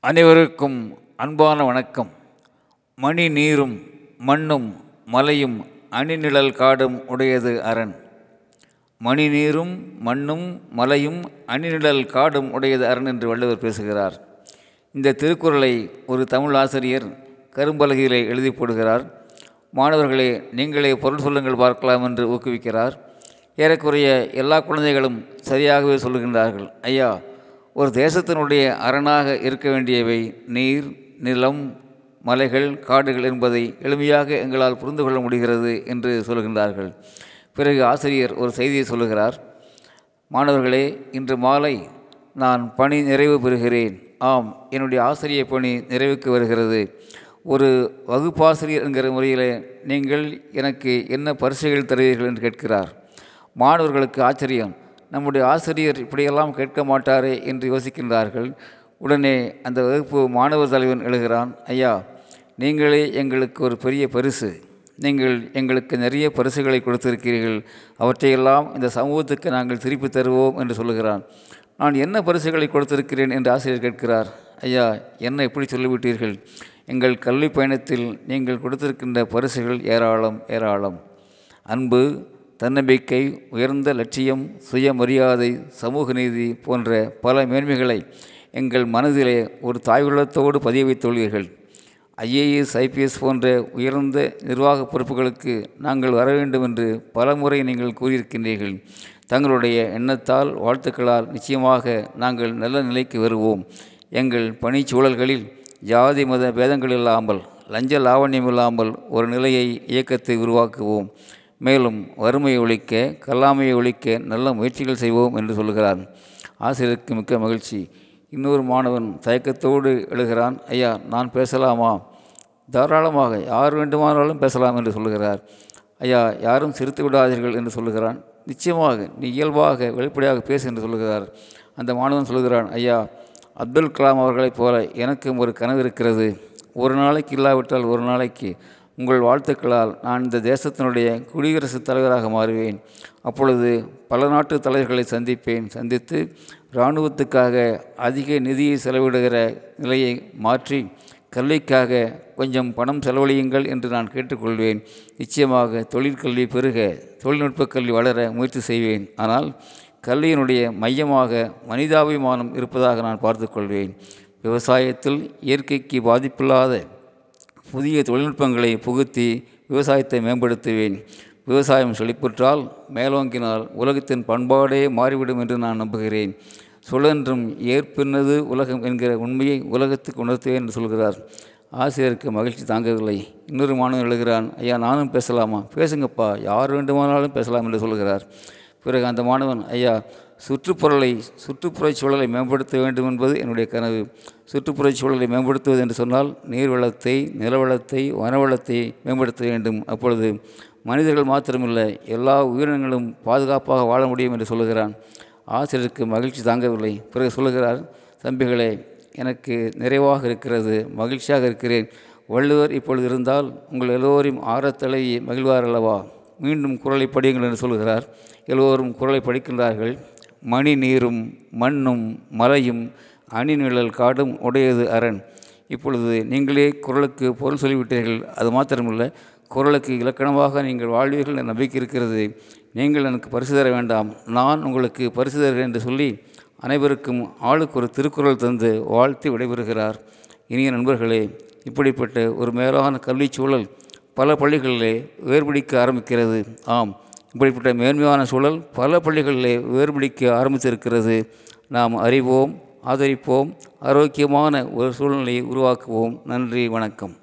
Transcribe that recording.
அனைவருக்கும் அன்பான வணக்கம். மணி நீரும் மண்ணும் மலையும் அணிநிழல் காடும் உடையது அரண். மணி நீரும் மண்ணும் மலையும் அணிநிழல் காடும் உடையது அரண் என்று வள்ளுவர் பேசுகிறார். இந்த திருக்குறளை ஒரு தமிழ் ஆசிரியர் கரும்பலகையிலே எழுதி போடுகிறார். மாணவர்களே நீங்களே பொருள் சொல்லுங்கள் பார்க்கலாம் என்று ஊக்குவிக்கிறார். ஏறக்குறைய எல்லா குழந்தைகளும் சரியாகவே சொல்லுகின்றார்கள். ஐயா ஒரு தேசத்தினுடைய அரணாக இருக்க வேண்டியவை நீர் நிலம் மலைகள் காடுகள் என்பதை எளிமையாக எங்களால் புரிந்து கொள்ள முடிகிறது என்று சொல்கின்றார்கள். பிறகு ஆசிரியர் ஒரு செய்தியை சொல்லுகிறார். மாணவர்களே இன்று மாலை நான் பணி நிறைவு பெறுகிறேன். ஆம் என்னுடைய ஆசிரிய பணி நிறைவுக்கு வருகிறது. ஒரு வகுப்பாசிரியர் என்கிற முறையில் நீங்கள் எனக்கு என்ன பரிசுகள் தருவீர்கள் என்று கேட்கிறார். மாணவர்களுக்கு ஆச்சரியம். நம்முடைய ஆசிரியர் இப்படியெல்லாம் கேட்க மாட்டாரே என்று யோசிக்கின்றார்கள். உடனே அந்த வகுப்பு மாணவர் தலைவன் எழுகிறான் ஐயா நீங்களே எங்களுக்கு ஒரு பெரிய பரிசு. நீங்கள் எங்களுக்கு நிறைய பரிசுகளை கொடுத்திருக்கிறீர்கள். அவற்றையெல்லாம் இந்த சமூகத்துக்கு நாங்கள் திருப்பி தருவோம் என்று சொல்லுகிறான். நான் என்ன பரிசுகளை கொடுத்திருக்கிறேன்? என்று ஆசிரியர் கேட்கிறார். ஐயா என்ன எப்படி சொல்லிவிட்டீர்கள். எங்கள் கல்வி பயணத்தில் நீங்கள் கொடுத்திருக்கின்ற பரிசுகள் ஏராளம் ஏராளம். அன்பு தன்னம்பிக்கை உயர்ந்த லட்சியம் சுயமரியாதை சமூக நீதி போன்ற பல மேன்மைகளை எங்கள் மனதிலே ஒரு தாய்வுள்ளத்தோடு பதிய வைத்துள்ளீர்கள் ஐஏஎஸ் ஐபிஎஸ் போன்ற உயர்ந்த நிர்வாக பொறுப்புகளுக்கு நாங்கள் வர வேண்டும் என்று பல முறை நீங்கள் கூறியிருக்கின்றீர்கள். தங்களுடைய எண்ணத்தால் வாழ்த்துக்களால் நிச்சயமாக நாங்கள் நல்ல நிலைக்கு வருவோம். எங்கள் பணிச்சூழல்களில் ஜாதி மத பேதங்கள் இல்லாமல் லஞ்ச லாவண்யம் இல்லாமல் ஒரு நிலையை இயக்கத்தை உருவாக்குவோம். மேலும் வறுமையை ஒழிக்க கல்லாமையை ஒழிக்க நல்ல முயற்சிகள் செய்வோம் என்று சொல்கிறார் ஆசிரியருக்கு மிக்க மகிழ்ச்சி. இன்னொரு மாணவன் தயக்கத்தோடு எழுகிறான் ஐயா நான் பேசலாமா? தாராளமாக யார் வேண்டுமானாலும் பேசலாம் என்று சொல்லுகிறார். ஐயா யாரும் சிரித்து விடாதீர்கள் என்று சொல்லுகிறான். நிச்சயமாக நீ இயல்பாக வெளிப்படையாக பேசு என்று சொல்லுகிறார். அந்த மாணவன் சொல்லுகிறான் ஐயா அப்துல் கலாம் அவர்களைப் போல எனக்கும் ஒரு கனவு இருக்கிறது. ஒரு நாளைக்கு இல்லாவிட்டால் ஒரு நாளைக்கு உங்கள் வாழ்த்துக்களால் நான் இந்த தேசத்தினுடைய குடியரசுத் தலைவராக மாறுவேன். அப்பொழுது பல நாட்டு தலைவர்களை சந்திப்பேன். சந்தித்து இராணுவத்துக்காக அதிக நிதியை செலவிடுகிற நிலையை மாற்றி கல்விக்காக கொஞ்சம் பணம் செலவழியுங்கள் என்று நான் கேட்டுக்கொள்வேன். நிச்சயமாக தொழிற்கல்வி பெருக தொழில்நுட்ப கல்வி வளர முயற்சி செய்வேன். ஆனால் கல்வியினுடைய மையமாக மனிதாபிமானம் இருப்பதாக நான் பார்த்துக்கொள்வேன். விவசாயத்தில் இயற்கைக்கு பாதிப்பில்லாத புதிய தொழில்நுட்பங்களை புகுத்தி விவசாயத்தை மேம்படுத்துவேன். விவசாயம் செழிப்புற்றால் மேலோங்கினால் உலகத்தின் பண்பாடே மாறிவிடும் என்று நான் நம்புகிறேன். சுழன்றும் ஏற்பின்னது உலகம் என்கிற உண்மையை உலகத்துக்கு உணர்த்துவேன் என்று சொல்கிறார். ஆசிரியருக்கு மகிழ்ச்சி தாங்கவில்லை. இன்னொரு மாணவன் எழுகிறான் ஐயா நானும் பேசலாமா? பேசுங்கப்பா யார் வேண்டுமானாலும் பேசலாம் என்று சொல்கிறார். பிறகு அந்த மாணவன் ஐயா சுற்றுப்புறலை சுற்றுப்புறச் சூழலை மேம்படுத்த வேண்டும் என்பது என்னுடைய கனவு. சுற்றுப்புறச் சூழலை மேம்படுத்துவது என்று சொன்னால் நீர் வளத்தை நிலவளத்தை வனவளத்தை மேம்படுத்த வேண்டும். அப்பொழுது மனிதர்கள் மாத்திரமில்லை எல்லா உயிரினங்களும் பாதுகாப்பாக வாழ முடியும் என்று சொல்லுகிறான். ஆசிரியருக்கு மகிழ்ச்சி தாங்கவில்லை. பிறகு சொல்லுகிறார் தம்பிகளே எனக்கு நிறைவாக இருக்கிறது மகிழ்ச்சியாக இருக்கிறேன். வள்ளுவர் இப்பொழுது இருந்தால் உங்கள் எல்லோரையும் ஆரத்தலை மகிழ்வார் அல்லவா? மீண்டும் குரலை படியுங்கள் என்று சொல்கிறார் எல்லோரும் குரலை படிக்கின்றார்கள். மணி நீரும் மண்ணும் மலையும் அணிநிழல் காடும் உடையது அரண். இப்பொழுது நீங்களே குரலுக்கு பொருள் சொல்லிவிட்டீர்கள். அது மாத்திரமல்ல குரலுக்கு இலக்கணமாக நீங்கள் வாழ்வீர்கள் என்ற நம்பிக்கை இருக்கிறது. நீங்கள் எனக்கு பரிசு தர வேண்டாம். நான் உங்களுக்கு பரிசு தருகிறேன் என்று சொல்லி அனைவருக்கும் ஆளுக்கு ஒரு திருக்குறள் தந்து வாழ்த்து விடைபெறுகிறார். இனிய நண்பர்களே இப்படிப்பட்ட ஒரு மேலான கல்விச் சூழல் பல பள்ளிகளிலே வேர்பிடிக்க ஆரம்பிக்கிறது. ஆம் இப்படிப்பட்ட மேன்மையான சூழல் பல பள்ளிகளிலே வேர்பிடிக்க ஆரம்பித்திருக்கிறது. நாம் அறிவோம் ஆதரிப்போம் ஆரோக்கியமான ஒரு சூழ்நிலையை உருவாக்குவோம். நன்றி வணக்கம்.